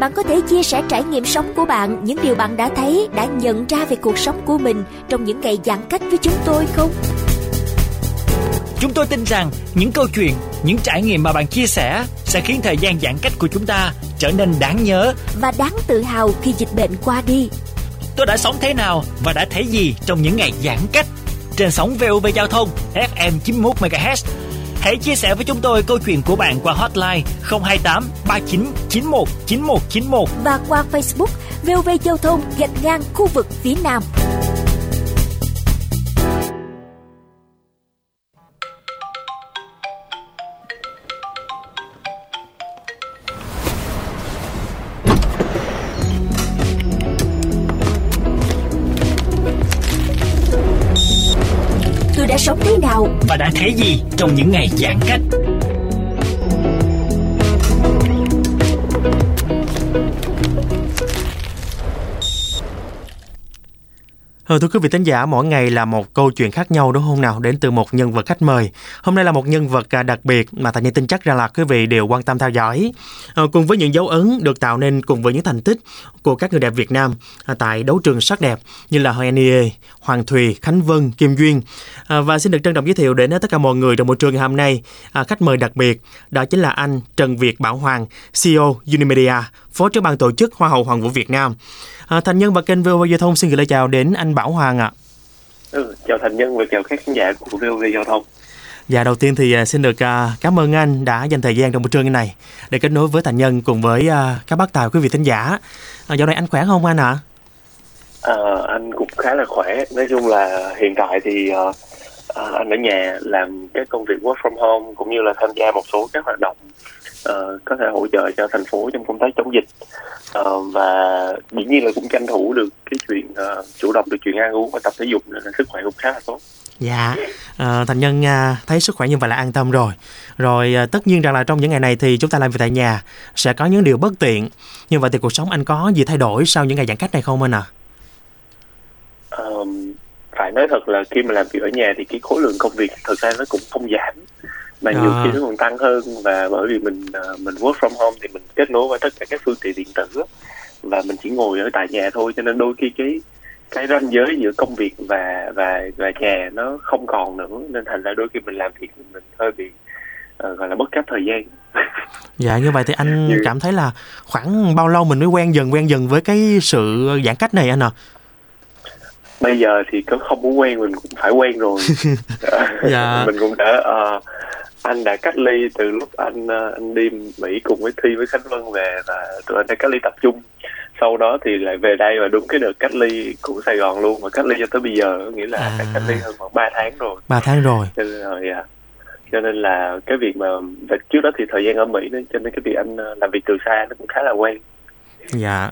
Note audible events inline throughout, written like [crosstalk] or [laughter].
Bạn có thể chia sẻ trải nghiệm sống của bạn, những điều bạn đã thấy, đã nhận ra về cuộc sống của mình trong những ngày giãn cách với chúng tôi không? Chúng tôi tin rằng những câu chuyện, những trải nghiệm mà bạn chia sẻ sẽ khiến thời gian giãn cách của chúng ta trở nên đáng nhớ. Và đáng tự hào khi dịch bệnh qua đi. Tôi đã sống thế nào và đã thấy gì trong những ngày giãn cách? Trên sóng VOV Giao thông FM 91 MHz. Hãy chia sẻ với chúng tôi câu chuyện của bạn qua hotline 028 39 91 9191. và qua Facebook VOV Giao thông, gạch ngang, khu vực phía Nam. Và đã thấy gì trong những ngày giãn cách? Ờ, thưa quý vị thính giả, mỗi ngày là một câu chuyện khác nhau đúng không nào? Đến từ một nhân vật khách mời. Hôm nay là một nhân vật à, đặc biệt mà Thành Nhân tin chắc rằng là quý vị đều quan tâm theo dõi. Ờ, cùng với những dấu ấn được tạo nên cùng với những thành tích của các người đẹp Việt Nam à, tại đấu trường sắc đẹp như là Hoàng Nie, Hoàng Thùy, Khánh Vân, Kim Duyên. À, và xin được trân trọng giới thiệu đến tất cả mọi người trong buổi trường ngày hôm nay à, khách mời đặc biệt đó chính là anh Trần Việt Bảo Hoàng, CEO Unimedia, Phó trưởng ban tổ chức Hoa hậu Hoàng vũ Việt Nam. À, thành nhân và kênh VOV Giao thông xin gửi lời chào đến anh Bảo Hoàng ạ. Ừ, chào thành nhân và chào các khán giả của VOV Giao thông. Dạ đầu tiên thì à, xin được à, cảm ơn anh đã dành thời gian trong buổi trưa như này để kết nối với thành nhân cùng với à, các bác tài quý vị thính giả. À, dạo này anh khỏe không anh ạ? Ờ, anh cũng khá là khỏe. Nói chung là hiện tại thì ờ, anh ở nhà làm các công việc work from home cũng như là tham gia một số các hoạt động ờ, có thể hỗ trợ cho thành phố trong công tác chống dịch. Ờ, và dĩ nhiên là cũng tranh thủ được cái chuyện ờ, chủ động được chuyện ăn uống và tập thể dục nên là sức khỏe cũng khá là tốt. Dạ, à, thành nhân à, thấy sức khỏe như vậy là an tâm rồi. Rồi à, tất nhiên rằng là trong những ngày này thì chúng ta làm việc tại nhà sẽ có những điều bất tiện. Như vậy thì cuộc sống anh có gì thay đổi sau những ngày giãn cách này không anh ạ? Ờ, phải nói thật là khi mà làm việc ở nhà thì cái khối lượng công việc thực ra nó cũng không giảm mà nhiều À. khi nó còn tăng hơn và bởi vì mình ờ, mình work from home thì mình kết nối với tất cả các phương tiện điện tử và mình chỉ ngồi ở tại nhà thôi cho nên đôi khi cái cái ranh giới giữa công việc và và và nhà nó không còn nữa nên thành ra đôi khi mình làm việc mình hơi bị ờ, gọi là bất chấp thời gian [laughs] Dạ như vậy thì anh Như- cảm thấy là khoảng bao lâu mình mới quen dần quen dần với cái sự giãn cách này anh ạ? bây giờ thì có không muốn quen mình cũng phải quen rồi [laughs] [laughs] Dạ. mình cũng đã ờ, anh đã cách ly từ lúc anh ờ, anh đi Mỹ cùng với Thi với Khánh Vân về và tụi anh đã cách ly tập trung sau đó thì lại về đây và đúng cái đợt cách ly của Sài Gòn luôn và cách ly cho tới bây giờ nghĩa là À. đã cách ly hơn khoảng 3 tháng rồi Ba tháng rồi. cho nên là dạ. cho nên là cái việc mà và trước đó thì thời gian ở Mỹ nữa cho nên cái việc anh ờ, làm việc từ xa nó cũng khá là quen Dạ.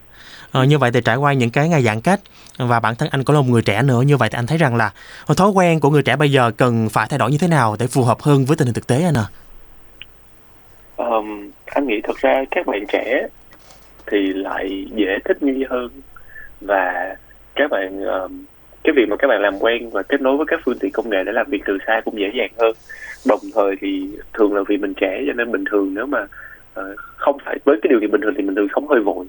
Ờ, như vậy thì trải qua những cái ngày giãn cách và bản thân anh cũng là một người trẻ nữa như vậy thì anh thấy rằng là thói quen của người trẻ bây giờ cần phải thay đổi như thế nào để phù hợp hơn với tình hình thực tế anh ạ? Um, anh nghĩ thật ra các bạn trẻ thì lại dễ thích nghi hơn và các bạn um, cái việc mà các bạn làm quen và kết nối với các phương tiện công nghệ để làm việc từ xa cũng dễ dàng hơn đồng thời thì thường là vì mình trẻ cho nên bình thường nếu mà uh, không phải với cái điều kiện bình thường thì mình thường sống hơi vội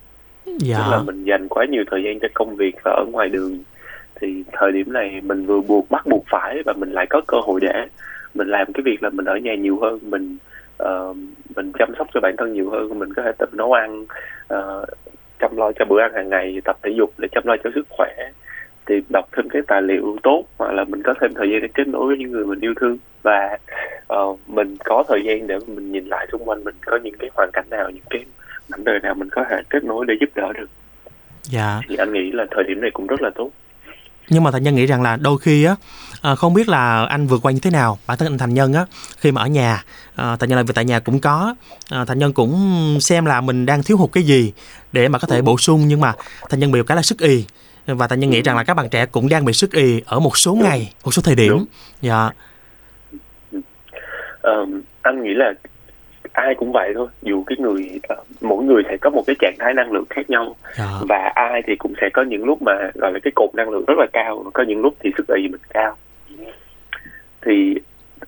Dạ. tức là mình dành quá nhiều thời gian cho công việc và ở ngoài đường thì thời điểm này mình vừa buộc bắt buộc phải và mình lại có cơ hội để mình làm cái việc là mình ở nhà nhiều hơn mình uh, mình chăm sóc cho bản thân nhiều hơn mình có thể tập nấu ăn uh, chăm lo cho bữa ăn hàng ngày tập thể dục để chăm lo cho sức khỏe thì đọc thêm cái tài liệu tốt hoặc là mình có thêm thời gian để kết nối với những người mình yêu thương và uh, mình có thời gian để mình nhìn lại xung quanh mình có những cái hoàn cảnh nào những cái mảnh đời nào mình có thể kết nối để giúp đỡ được? Dạ. thì anh nghĩ là thời điểm này cũng rất là tốt. Nhưng mà thành nhân nghĩ rằng là đôi khi á à, không biết là anh vượt qua như thế nào bản thân anh thành nhân á khi mà ở nhà à, thành nhân làm việc tại nhà cũng có à, thành nhân cũng xem là mình đang thiếu hụt cái gì để mà có thể bổ sung nhưng mà thành nhân bị một cái là sức ì và ta nhân nghĩ rằng là các bạn trẻ cũng đang bị sức ì ở một số ngày một số thời điểm. Dạ. Um, anh nghĩ là ai cũng vậy thôi. Dù cái người uh, mỗi người sẽ có một cái trạng thái năng lượng khác nhau. Dạ. Và ai thì cũng sẽ có những lúc mà gọi là cái cột năng lượng rất là cao có những lúc thì sức ì mình cao. Thì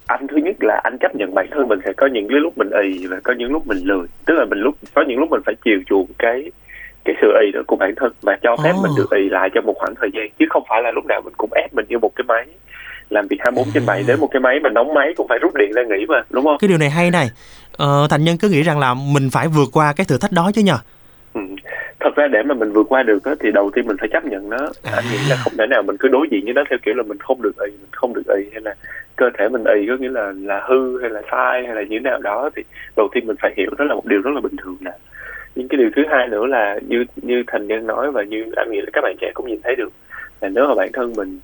anh thứ nhất là anh chấp nhận bản thân mình sẽ có những cái lúc mình ì và có những lúc mình lười. Tức là mình lúc có những lúc mình phải chiều chuộng cái cái sự ì đó của bản thân và cho phép Ồ. mình được ì lại trong một khoảng thời gian. Chứ không phải là lúc nào mình cũng ép mình như một cái máy làm việc 24 trên 7 đến một cái máy mình đóng máy cũng phải rút điện ra nghỉ mà đúng không? cái điều này hay này ờ, thành nhân cứ nghĩ rằng là mình phải vượt qua cái thử thách đó chứ nhờ Ừ. Thật ra để mà mình vượt qua được á, thì đầu tiên mình phải chấp nhận nó. À. Anh nghĩ là không thể nào mình cứ đối diện với nó theo kiểu là mình không được ì, mình không được ì hay là cơ thể mình ì có nghĩa là là hư hay là sai hay là như thế nào đó thì đầu tiên mình phải hiểu đó là một điều rất là bình thường nè. Nhưng cái điều thứ hai nữa là như như thành nhân nói và như anh nghĩ là các bạn trẻ cũng nhìn thấy được là nếu mà bản thân mình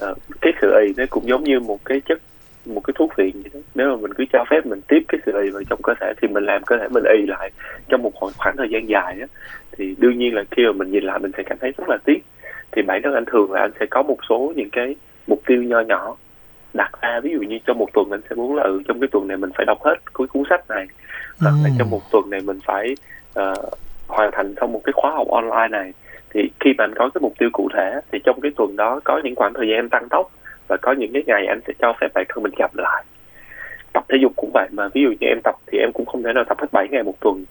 ờ, cái sự ì nó cũng giống như một cái chất một cái thuốc phiện vậy đó. Nếu mà mình cứ cho phép mình tiếp cái sự ì vào trong cơ thể thì mình làm cơ thể mình ì lại trong một khoảng, khoảng thời gian dài á. Thì đương nhiên là khi mà mình nhìn lại mình sẽ cảm thấy rất là tiếc. Thì bản thân anh thường là anh sẽ có một số những cái mục tiêu nho nhỏ đặt ra. Ví dụ như trong một tuần anh sẽ muốn là ừ, trong cái tuần này mình phải đọc hết cái cuốn sách này. Hoặc là Ừm. trong một tuần này mình phải ờ, hoàn thành xong một cái khóa học online này thì khi mà anh có cái mục tiêu cụ thể thì trong cái tuần đó có những khoảng thời gian anh tăng tốc và có những cái ngày anh sẽ cho phép bản thân mình chậm lại. Tập thể dục cũng vậy mà ví dụ như em tập thì em cũng không thể nào tập hết 7 ngày một tuần.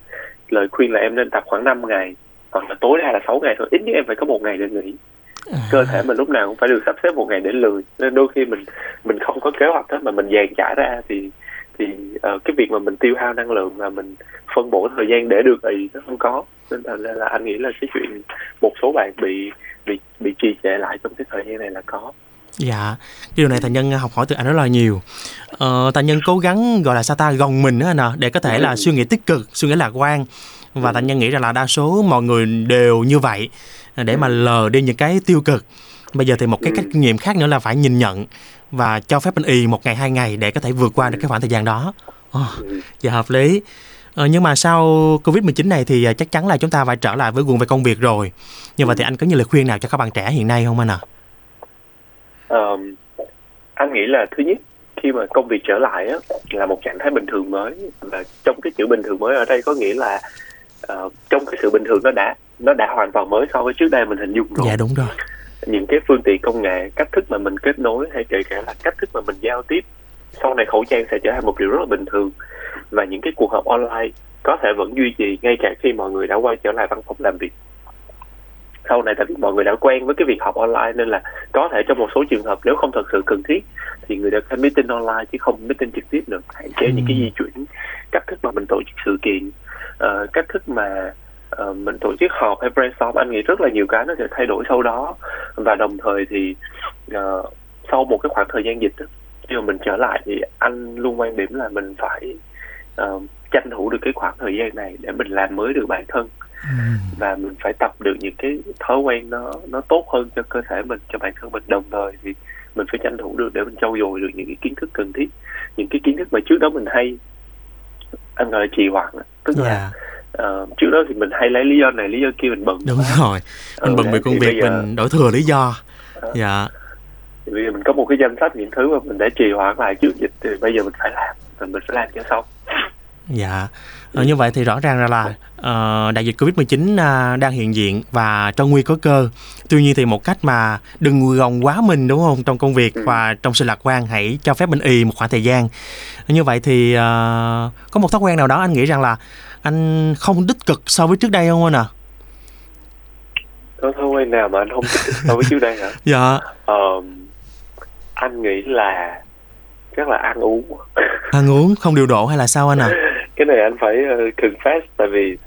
Lời khuyên là em nên tập khoảng 5 ngày hoặc là tối đa là 6 ngày thôi ít nhất em phải có một ngày để nghỉ. Cơ thể mình lúc nào cũng phải được sắp xếp một ngày để lười nên đôi khi mình mình không có kế hoạch đó mà mình dàn trả ra thì thì ờ, cái việc mà mình tiêu hao năng lượng và mình phân bổ thời gian để được ý nó không có nên là, là, anh nghĩ là cái chuyện một số bạn bị bị bị trì trệ lại trong cái thời gian này là có Dạ, cái điều này Thành Nhân học hỏi từ anh rất là nhiều. Ờ, Thành Nhân cố gắng gọi là sao ta gồng mình á nè để có thể là suy nghĩ tích cực, suy nghĩ lạc quan. Và Thành Nhân nghĩ rằng là đa số mọi người đều như vậy để mà lờ đi những cái tiêu cực. Bây giờ thì một cái cách kinh nghiệm khác nữa là phải nhìn nhận và cho phép mình ì một ngày hai ngày để có thể vượt qua được cái khoảng thời gian đó. Dạ hợp lý. Ờ, nhưng mà sau Covid-19 này thì à, chắc chắn là chúng ta phải trở lại với guồng về công việc rồi. Như vậy thì anh có những lời khuyên nào cho các bạn trẻ hiện nay không anh ạ? Ờm, anh nghĩ là thứ nhất khi mà công việc trở lại á, là một trạng thái bình thường mới và trong cái chữ bình thường mới ở đây có nghĩa là ờ, trong cái sự bình thường nó đã nó đã hoàn toàn mới so với trước đây mình hình dung rồi Dạ đúng rồi. Những cái phương tiện công nghệ cách thức mà mình kết nối hay kể cả là cách thức mà mình giao tiếp sau này khẩu trang sẽ trở thành một điều rất là bình thường. Và những cái cuộc họp online có thể vẫn duy trì ngay cả khi mọi người đã quay trở lại văn phòng làm việc. Sau này tại vì mọi người đã quen với cái việc học online nên là có thể trong một số trường hợp nếu không thật sự cần thiết thì người ta sẽ meeting online chứ không meeting trực tiếp được. Hạn chế những cái Ừ. di chuyển cách thức mà mình tổ chức sự kiện ờ, cách thức mà ờ, mình tổ chức họp hay brainstorm anh nghĩ rất là nhiều cái nó sẽ thay đổi sau đó. Và đồng thời thì ờ, sau một cái khoảng thời gian dịch khi mà mình trở lại thì anh luôn quan điểm là mình phải ờ, tranh thủ được cái khoảng thời gian này để mình làm mới được bản thân. Và mình phải tập được những cái thói quen nó nó tốt hơn cho cơ thể mình cho bản thân mình. Đồng thời thì mình phải tranh thủ được để mình trau dồi được những cái kiến thức cần thiết những cái kiến thức mà trước đó mình hay. Anh gọi là trì hoãn tức là Dạ, ờ, trước đó thì mình hay lấy lý do này lý do kia mình bận đúng quá. rồi. Mình Ừ, bận việc công thì việc giờ- mình đổi thừa lý do. Ờ. Dạ. thì bây giờ mình có một cái danh sách những thứ mà mình đã trì hoãn lại trước dịch thì bây giờ mình phải làm và mình phải làm cho xong Dạ. Ờ, như vậy thì rõ ràng ra là ờ, đại dịch Covid-19 à, đang hiện diện và trong nguy có cơ. Tuy nhiên thì một cách mà đừng gồng quá mình đúng không trong công việc Ừ. và trong sự lạc quan hãy cho phép mình ì một khoảng thời gian. Như vậy thì ờ, có một thói quen nào đó anh nghĩ rằng là anh không tích cực so với trước đây không anh ạ? có thói quen nào mà anh không thích so với trước đây hả [laughs] Dạ. Ờ, anh nghĩ là chắc là ăn uống [laughs] Ăn uống không điều độ hay là sao anh ạ? cái này anh phải uh, confess tại vì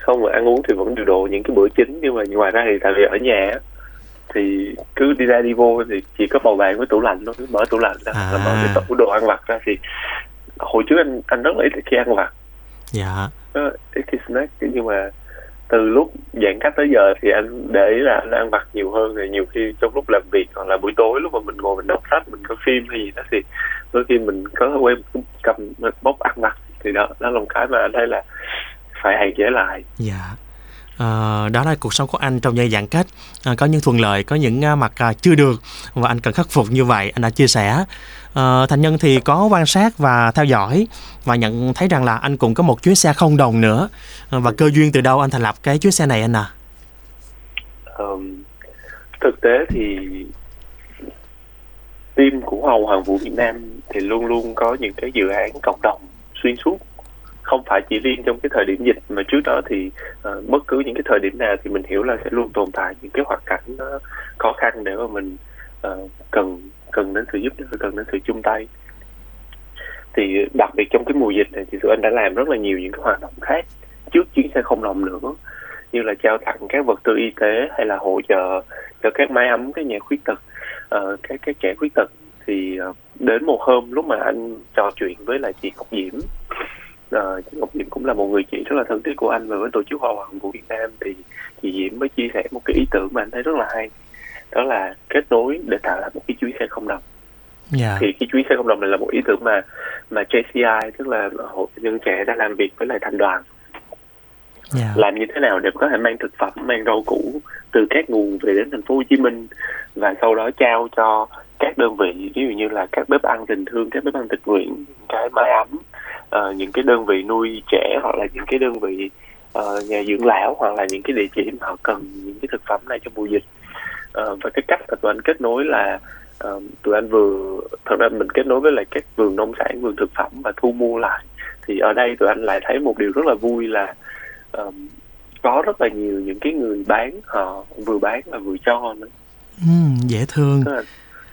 không mà ăn uống thì vẫn điều độ những cái bữa chính nhưng mà ngoài ra thì tại vì ở nhà thì cứ đi ra đi vô thì chỉ có bầu bàn với tủ lạnh thôi cứ mở tủ lạnh ra À. là mở cái tủ đồ ăn vặt ra thì hồi trước anh anh rất là ít khi ăn vặt Dạ. Ờ, ít snack nhưng mà từ lúc giãn cách tới giờ thì anh để ý là anh ăn vặt nhiều hơn thì nhiều khi trong lúc làm việc hoặc là buổi tối lúc mà mình ngồi mình đọc sách mình coi phim hay gì đó thì đôi khi mình có thói quen cầm bốc ăn vặt thì đó đó là một cái mà anh thấy là phải hạn chế lại Dạ. à, đó là cuộc sống của anh trong giai giãn cách à, có những thuận lợi có những mặt à, chưa được và anh cần khắc phục như vậy anh đã chia sẻ uh, thành nhân thì có quan sát và theo dõi và nhận thấy rằng là anh cũng có một chuyến xe không đồng nữa. Ờ, và cơ duyên từ đâu anh thành lập cái chuyến xe này anh à um, thực tế thì team của hầu Hoàng Vũ Việt Nam thì luôn luôn có những cái dự án cộng đồng xuyên suốt. Không phải chỉ riêng trong cái thời điểm dịch mà trước đó thì uh, bất cứ những cái thời điểm nào thì mình hiểu là sẽ luôn tồn tại những cái hoàn cảnh nó khó khăn để mà mình uh, cần cần đến sự giúp đỡ cần đến sự chung tay. Thì đặc biệt trong cái mùa dịch này thì tụi anh đã làm rất là nhiều những cái hoạt động khác. Trước chuyến xe không đồng nữa như là trao tặng các vật tư y tế hay là hỗ trợ cho các máy ấm các nhà khuyết tật. Uh, các các trẻ khuyết tật thì uh, đến một hôm lúc mà anh trò chuyện với lại chị Ngọc Diễm. Uh, chị Ngọc Diễm cũng là một người chị rất là thân thiết của anh và với tổ chức Hoa Hoàng của Việt Nam thì chị Diễm mới chia sẻ một cái ý tưởng mà anh thấy rất là hay đó là kết nối để tạo ra một cái chuyến xe không đồng Yeah. Dạ. thì cái chuyến xe không đồng này là một ý tưởng mà mà JCI tức là hội nhân trẻ đã làm việc với lại thành đoàn yeah. Dạ. làm như thế nào để có thể mang thực phẩm mang rau củ từ các nguồn về đến thành phố Hồ Chí Minh và sau đó trao cho các đơn vị ví dụ như là các bếp ăn tình thương các bếp ăn tình nguyện cái mái ấm uh, những cái đơn vị nuôi trẻ hoặc là những cái đơn vị uh, nhà dưỡng lão hoặc là những cái địa chỉ mà họ cần những cái thực phẩm này trong mùa dịch uh, và cái cách mà tụi anh kết nối là uh, tụi anh vừa thật ra mình kết nối với lại các vườn nông sản vườn thực phẩm và thu mua lại thì ở đây tụi anh lại thấy một điều rất là vui là um, có rất là nhiều những cái người bán họ vừa bán và vừa cho nữa ừ, dễ thương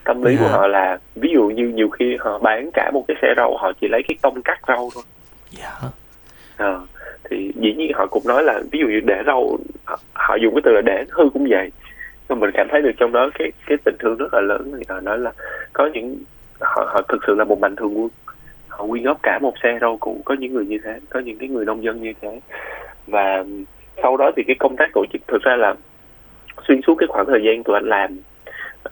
tâm lý yeah. của dạ. họ là ví dụ như nhiều khi họ bán cả một cái xe rau họ chỉ lấy cái tông cắt rau thôi yeah. Dạ. à, thì dĩ nhiên họ cũng nói là ví dụ như để rau họ dùng cái từ là để hư cũng vậy mình cảm thấy được trong đó cái cái tình thương rất là lớn. Thì họ nói là có những họ, họ thực sự là một mạnh thường quân. Họ quyên góp cả một xe rau củ có những người như thế có những cái người nông dân như thế. Và sau đó thì cái công tác tổ chức thực ra là xuyên suốt cái khoảng thời gian tụi anh làm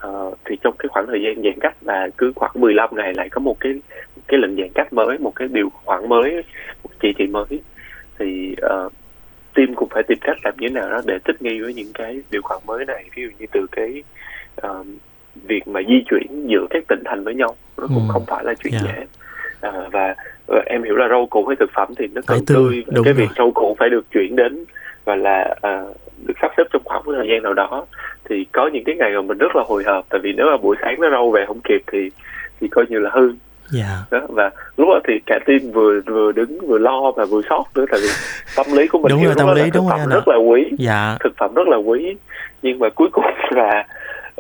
uh, thì trong cái khoảng thời gian giãn cách là cứ khoảng 15 ngày lại có một cái cái lệnh giãn cách mới một cái điều khoản mới một chỉ thị mới. Thì uh, team cũng phải tìm cách làm như thế nào đó để thích nghi với những cái điều khoản mới này ví dụ như từ cái uh, việc mà di chuyển giữa các tỉnh thành với nhau nó cũng ừ. không phải là chuyện yeah. Dạ. dễ à, và uh, em hiểu là rau củ hay thực phẩm thì nó cần tươi cái rồi. việc rau củ phải được chuyển đến và là uh, được sắp xếp trong khoảng thời gian nào đó thì có những cái ngày mà mình rất là hồi hộp tại vì nếu mà buổi sáng nó rau về không kịp thì thì coi như là hư yeah. Dạ. đó và lúc đó thì cả team vừa vừa đứng vừa lo và vừa sót nữa tại vì tâm lý của mình đúng rồi, tâm lý đúng thực phẩm rất là quý. Dạ. thực phẩm rất là quý. Nhưng mà cuối cùng [laughs] là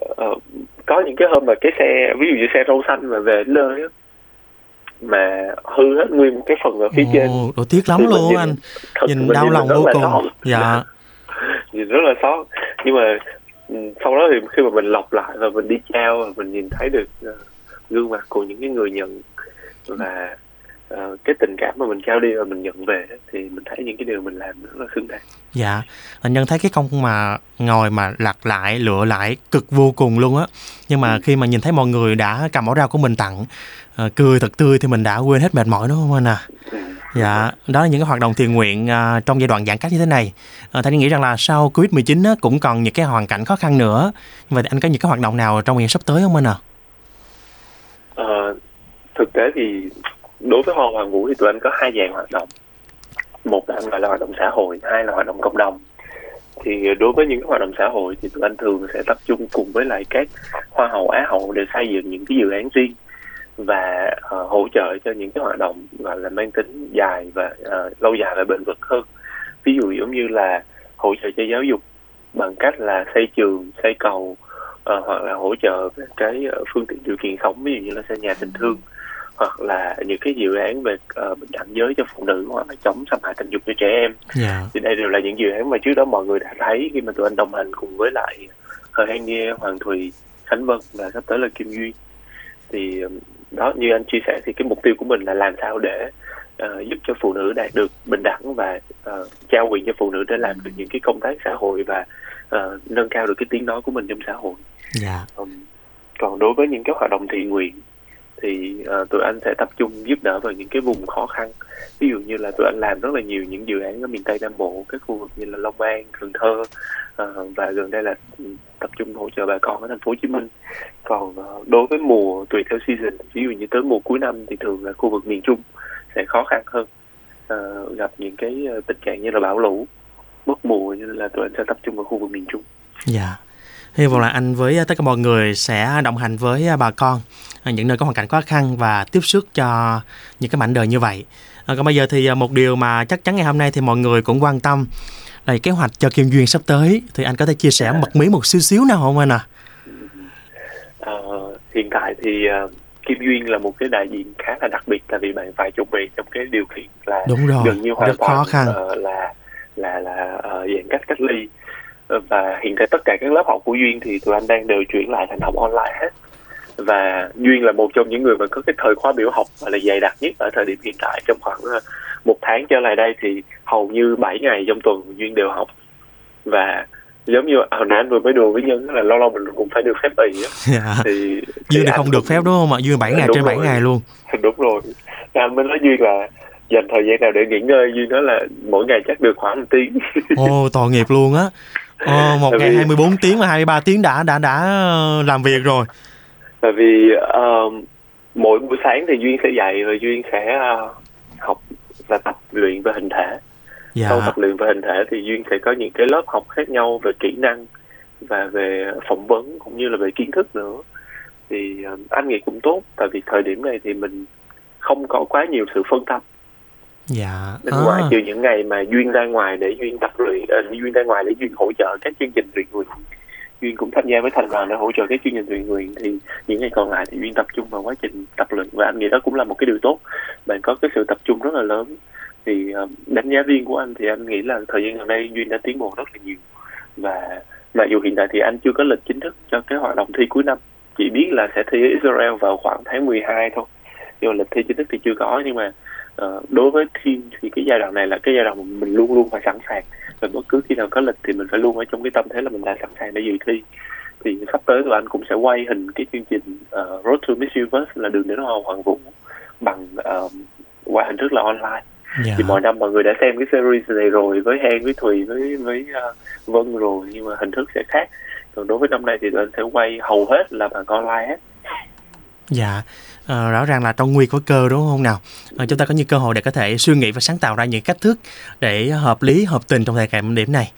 uh, có những cái hôm mà cái xe ví dụ như xe rau xanh mà về nơi mà hư hết nguyên một cái phần ở phía Ồ, trên. đồ tiếc lắm luôn anh. nhìn đau lòng vô cùng. dạ. [laughs] Nhìn rất là xót. Nhưng mà ừ, sau đó thì khi mà mình lọc lại và mình đi trao và mình nhìn thấy được uh, gương mặt của những cái người nhận và uh, cái tình cảm mà mình trao đi và mình nhận về thì mình thấy những cái điều mình làm rất là xứng đáng dạ anh nhân thấy cái công mà ngồi mà lặt lại lựa lại cực vô cùng luôn á nhưng mà ừ. khi mà nhìn thấy mọi người đã cầm ổ rau của mình tặng uh, cười thật tươi thì mình đã quên hết mệt mỏi đúng không anh à ừ. Dạ, đó là những cái hoạt động thiện nguyện uh, trong giai đoạn giãn cách như thế này. Uh, Thanh nghĩ rằng là sau Covid-19 á, cũng còn những cái hoàn cảnh khó khăn nữa. Vậy anh có những cái hoạt động nào trong ngày sắp tới không anh ạ? À? À, thực tế thì đối với Hoa Hoàng Vũ thì tụi anh có hai dạng hoạt động. Một là gọi là hoạt động xã hội, hai là hoạt động cộng đồng. Thì đối với những cái hoạt động xã hội thì tụi anh thường sẽ tập trung cùng với lại các hoa hậu á hậu để xây dựng những cái dự án riêng và uh, hỗ trợ cho những cái hoạt động gọi là mang tính dài và uh, lâu dài và bền vững hơn ví dụ giống như là hỗ trợ cho giáo dục bằng cách là xây trường xây cầu uh, hoặc là hỗ trợ cái phương tiện điều kiện sống ví dụ như là xây nhà tình thương hoặc là những cái dự án về uh, bình đẳng giới cho phụ nữ hoặc là chống xâm hại tình dục cho trẻ em yeah. Dạ. thì đây đều là những dự án mà trước đó mọi người đã thấy khi mà tụi anh đồng hành cùng với lại Hờ An Nghê, Hoàng Thùy, Khánh Vân và sắp tới là Kim Duy thì đó như anh chia sẻ thì cái mục tiêu của mình là làm sao để uh, giúp cho phụ nữ đạt được bình đẳng và uh, trao quyền cho phụ nữ để làm được những cái công tác xã hội và uh, nâng cao được cái tiếng nói của mình trong xã hội. Dạ. Um, còn đối với những cái hoạt động thiện nguyện thì uh, tụi anh sẽ tập trung giúp đỡ vào những cái vùng khó khăn ví dụ như là tụi anh làm rất là nhiều những dự án ở miền tây nam bộ các khu vực như là long an cần thơ uh, và gần đây là tập trung hỗ trợ bà con ở thành phố hồ chí minh còn uh, đối với mùa tùy theo season ví dụ như tới mùa cuối năm thì thường là khu vực miền trung sẽ khó khăn hơn uh, gặp những cái tình trạng như là bão lũ mất mùa như là tụi anh sẽ tập trung vào khu vực miền trung. Dạ. Yeah hy vọng là anh với tất cả mọi người sẽ đồng hành với bà con ở những nơi có hoàn cảnh khó khăn và tiếp sức cho những cái mảnh đời như vậy. À, còn bây giờ thì một điều mà chắc chắn ngày hôm nay thì mọi người cũng quan tâm là kế hoạch cho Kim Duyên sắp tới. Thì anh có thể chia sẻ mật mí một xíu xíu nào không anh à? à hiện tại thì Kim Duyên là một cái đại diện khá là đặc biệt tại vì bạn phải chuẩn bị trong cái điều kiện là Đúng rồi, gần như hoàn rất khó khăn. Uh, là là là uh, giãn cách cách ly. Và hiện tại tất cả các lớp học của duyên thì tụi anh đang đều chuyển lại thành học online hết. Và duyên là một trong những người mà có cái thời khóa biểu học là dày đặc nhất ở thời điểm hiện tại. Trong khoảng ờ, một tháng trở lại đây thì hầu như 7 ngày trong tuần duyên đều học. Và giống như hồi nãy anh vừa mới đùa với nhân là lâu lâu mình cũng phải được phép ì [laughs] dạ. thì duyên thì không được phép đúng không ạ? Duyên 7 ngày trên 7 ngày luôn. [laughs] Đúng rồi. Anh mới nói duyên là dành thời gian nào để nghỉ ngơi duyên nói là mỗi ngày chắc được khoảng một tiếng. [laughs] Ồ tội nghiệp luôn á. Ờ, một ngày 24 tiếng và 23 tiếng đã đã đã ờ, làm việc rồi. Tại vì uh, mỗi buổi sáng thì duyên sẽ dậy và duyên sẽ uh, học và tập luyện về hình thể. Dạ. Sau tập luyện về hình thể thì duyên sẽ có những cái lớp học khác nhau về kỹ năng và về phỏng vấn cũng như là về kiến thức nữa. Thì uh, anh nghĩ cũng tốt tại vì thời điểm này thì mình không có quá nhiều sự phân tâm dạ bên à. ngoài trừ những ngày mà duyên ra ngoài để duyên tập luyện uh, duyên ra ngoài để duyên hỗ trợ các chương trình luyện nguyện duyên cũng tham gia với thành đoàn để hỗ trợ các chương trình luyện nguyện thì những ngày còn lại thì duyên tập trung vào quá trình tập luyện và anh nghĩ đó cũng là một cái điều tốt bạn có cái sự tập trung rất là lớn thì ờ, đánh giá viên của anh thì anh nghĩ là thời gian gần đây duyên đã tiến bộ rất là nhiều. Và mặc dù hiện tại thì anh chưa có lịch chính thức cho cái hoạt động thi cuối năm chỉ biết là sẽ thi ở Israel vào khoảng tháng 12 thôi. Nhưng mà lịch thi chính thức thì chưa có nhưng mà uh, đối với team thì cái giai đoạn này là cái giai đoạn mình luôn luôn phải sẵn sàng. Và bất cứ khi nào có lịch thì mình phải luôn ở trong cái tâm thế là mình đã sẵn sàng để dự thi. Thì sắp tới tụi anh cũng sẽ quay hình cái chương trình uh, Road to Miss Universe là đường đến hoa hoàng vũ bằng uh, qua hình thức là online. Dạ. thì mọi năm mọi người đã xem cái series này rồi với Hen với Thùy với với uh, Vân rồi nhưng mà hình thức sẽ khác. Còn đối với năm nay thì tụi anh sẽ quay hầu hết là bằng online hết. Dạ. À, rõ ràng là trong nguy có cơ đúng không nào? À, chúng ta có những cơ hội để có thể suy nghĩ và sáng tạo ra những cách thức để hợp lý hợp tình trong thời điểm điểm này.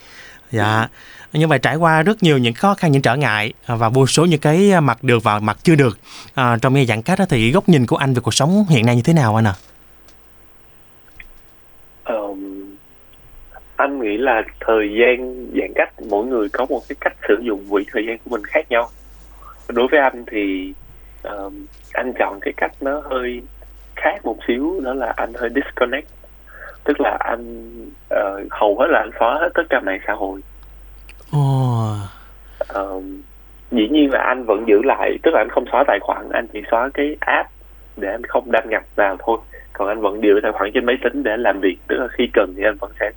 Dạ. Như vậy trải qua rất nhiều những khó khăn những trở ngại và vô số những cái mặt được và mặt chưa được. À, trong cái giãn cách đó, thì góc nhìn của anh về cuộc sống hiện nay như thế nào anh ạ? À? Um, anh nghĩ là thời gian giãn cách mỗi người có một cái cách sử dụng quỹ thời gian của mình khác nhau. Đối với anh thì um, anh chọn cái cách nó hơi khác một xíu đó là anh hơi disconnect. Tức là anh uh, hầu hết là anh xóa hết tất cả mạng xã hội. Oh. uh, dĩ nhiên là anh vẫn giữ lại tức là anh không xóa tài khoản anh chỉ xóa cái app để anh không đăng nhập vào thôi còn anh vẫn điều tài khoản trên máy tính để làm việc, tức là khi cần thì anh vẫn sẽ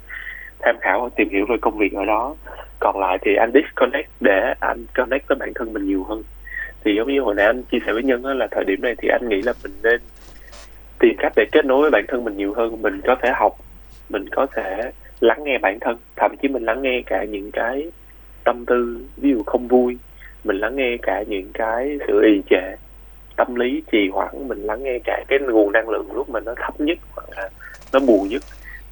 tham khảo tìm hiểu về công việc ở đó. Còn lại thì anh disconnect để anh connect với bản thân mình nhiều hơn. Thì giống như hồi nãy anh chia sẻ với nhân đó là thời điểm này thì anh nghĩ là mình nên tìm cách để kết nối với bản thân mình nhiều hơn. Mình có thể học, mình có thể lắng nghe bản thân. Thậm chí mình lắng nghe cả những cái tâm tư, ví dụ không vui, mình lắng nghe cả những cái sự ì trệ tâm lý trì hoãn mình lắng nghe cả cái nguồn năng lượng lúc mà nó thấp nhất hoặc là nó buồn nhất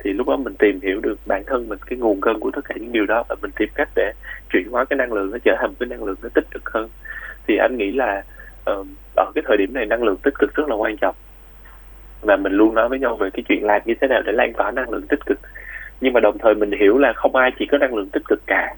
thì lúc đó mình tìm hiểu được bản thân mình cái nguồn cơn của tất cả những điều đó và mình tìm cách để chuyển hóa cái năng lượng nó trở thành một cái năng lượng nó tích cực hơn. Thì anh nghĩ là uh, ở cái thời điểm này năng lượng tích cực rất là quan trọng. Và mình luôn nói với nhau về cái chuyện làm như thế nào để lan tỏa năng lượng tích cực. Nhưng mà đồng thời mình hiểu là không ai chỉ có năng lượng tích cực cả.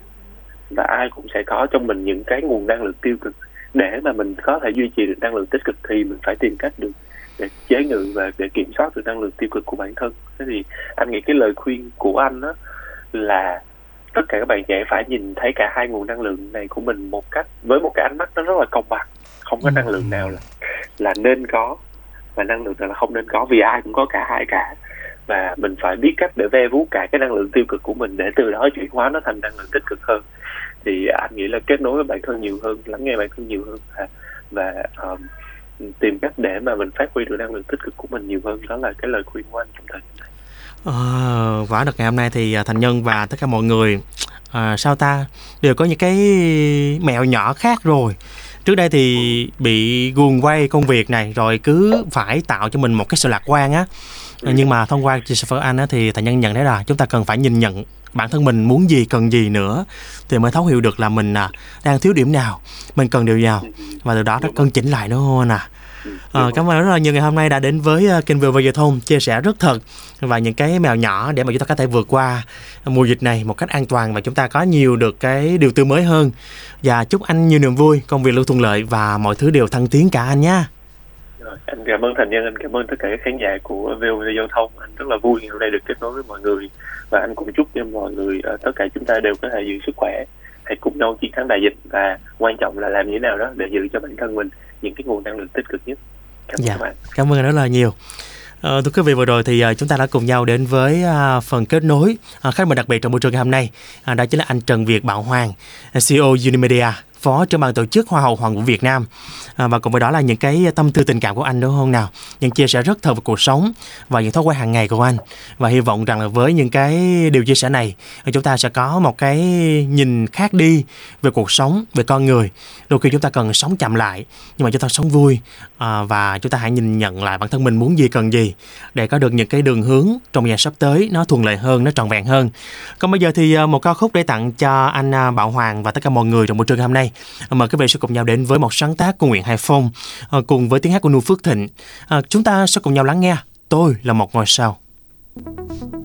Và ai cũng sẽ có trong mình những cái nguồn năng lượng tiêu cực để mà mình có thể duy trì được năng lượng tích cực thì mình phải tìm cách được để chế ngự và để kiểm soát được năng lượng tiêu cực của bản thân. Thế thì anh nghĩ cái lời khuyên của anh đó là tất cả các bạn trẻ phải nhìn thấy cả hai nguồn năng lượng này của mình một cách với một cái ánh mắt nó rất là công bằng. Không có năng lượng nào là là nên có và năng lượng nào là không nên có vì ai cũng có cả hai cả. Và mình phải biết cách để ve vuốt cả cái năng lượng tiêu cực của mình để từ đó chuyển hóa nó thành năng lượng tích cực hơn thì anh nghĩ là kết nối với bản thân nhiều hơn lắng nghe bản thân nhiều hơn và, và um, tìm cách để mà mình phát huy được năng lượng tích cực của mình nhiều hơn. Đó là cái lời khuyên của anh trong thời này. À, quả được ngày hôm nay thì thành nhân và tất cả mọi người à, sao ta đều có những cái mẹo nhỏ khác rồi. Trước đây thì bị guồng quay công việc này rồi cứ phải tạo cho mình một cái sự lạc quan á. Nhưng mà thông qua chia sẻ với anh á thì thành nhân nhận thấy là chúng ta cần phải nhìn nhận bản thân mình muốn gì cần gì nữa thì mới thấu hiểu được là mình à, đang thiếu điểm nào mình cần điều nào. Và từ đó nó cân chỉnh lại nữa không à À, cảm ơn rất là nhiều ngày hôm nay đã đến với uh, kênh vừa và giao thông chia sẻ rất thật và những cái mèo nhỏ để mà chúng ta có thể vượt qua mùa dịch này một cách an toàn và chúng ta có nhiều được cái điều tươi mới hơn. Và chúc anh nhiều niềm vui công việc luôn thuận lợi và mọi thứ đều thăng tiến cả anh nha anh cảm ơn thành nhân anh cảm ơn tất cả các khán giả của VOV giao thông anh rất là vui hôm nay được kết nối với mọi người và anh cũng chúc cho mọi người uh, tất cả chúng ta đều có thể giữ sức khỏe hãy cùng nhau chiến thắng đại dịch và quan trọng là làm như thế nào đó để giữ cho bản thân mình những cái nguồn năng lượng tích cực nhất. Cảm ơn dạ. các bạn. cảm ơn rất là nhiều. À, thưa quý vị vừa rồi thì uh, chúng ta đã cùng nhau đến với uh, phần kết nối uh, khách mời đặc biệt trong buổi trưa ngày hôm nay uh, đó chính là anh Trần Việt Bảo Hoàng CEO Unimedia phó trưởng ban tổ chức Hoa hậu Hoàng vũ Việt Nam. À, và cùng với đó là những cái tâm tư tình cảm của anh đúng không nào? Những chia sẻ rất thật về cuộc sống và những thói quen hàng ngày của anh. Và hy vọng rằng là với những cái điều chia sẻ này chúng ta sẽ có một cái nhìn khác đi về cuộc sống về con người. Đôi khi chúng ta cần sống chậm lại nhưng mà chúng ta sống vui. À, và chúng ta hãy nhìn nhận lại bản thân mình muốn gì cần gì để có được những cái đường hướng trong ngày sắp tới nó thuận lợi hơn nó trọn vẹn hơn. Còn bây giờ thì à, một ca khúc để tặng cho anh à, Bảo Hoàng và tất cả mọi người trong buổi trưa hôm nay mời quý vị sẽ cùng nhau đến với một sáng tác của Nguyễn Hải Phong ờ, cùng với tiếng hát của Nu Phước Thịnh. Ờ, chúng ta sẽ cùng nhau lắng nghe. Tôi là một ngôi sao. Tôi